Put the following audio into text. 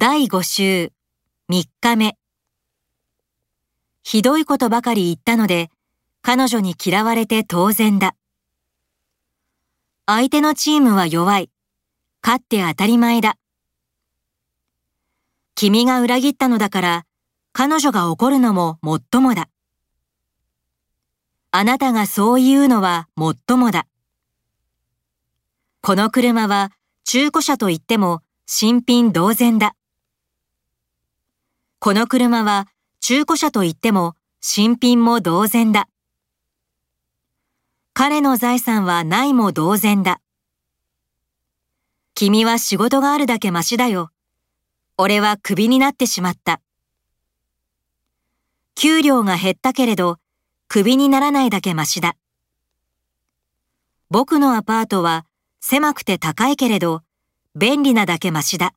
第5週3日目。ひどいことばかり言ったので彼女に嫌われて当然だ。相手のチームは弱い。勝って当たり前だ。君が裏切ったのだから彼女が怒るのももっともだ。あなたがそう言うのはもっともだ。この車は中古車と言っても新品同然だ。この車は中古車と言っても新品も同然だ。彼の財産はないも同然だ。君は仕事があるだけマシだよ。俺はクビになってしまった。給料が減ったけれど、クビにならないだけマシだ。僕のアパートは狭くて高いけれど、便利なだけマシだ。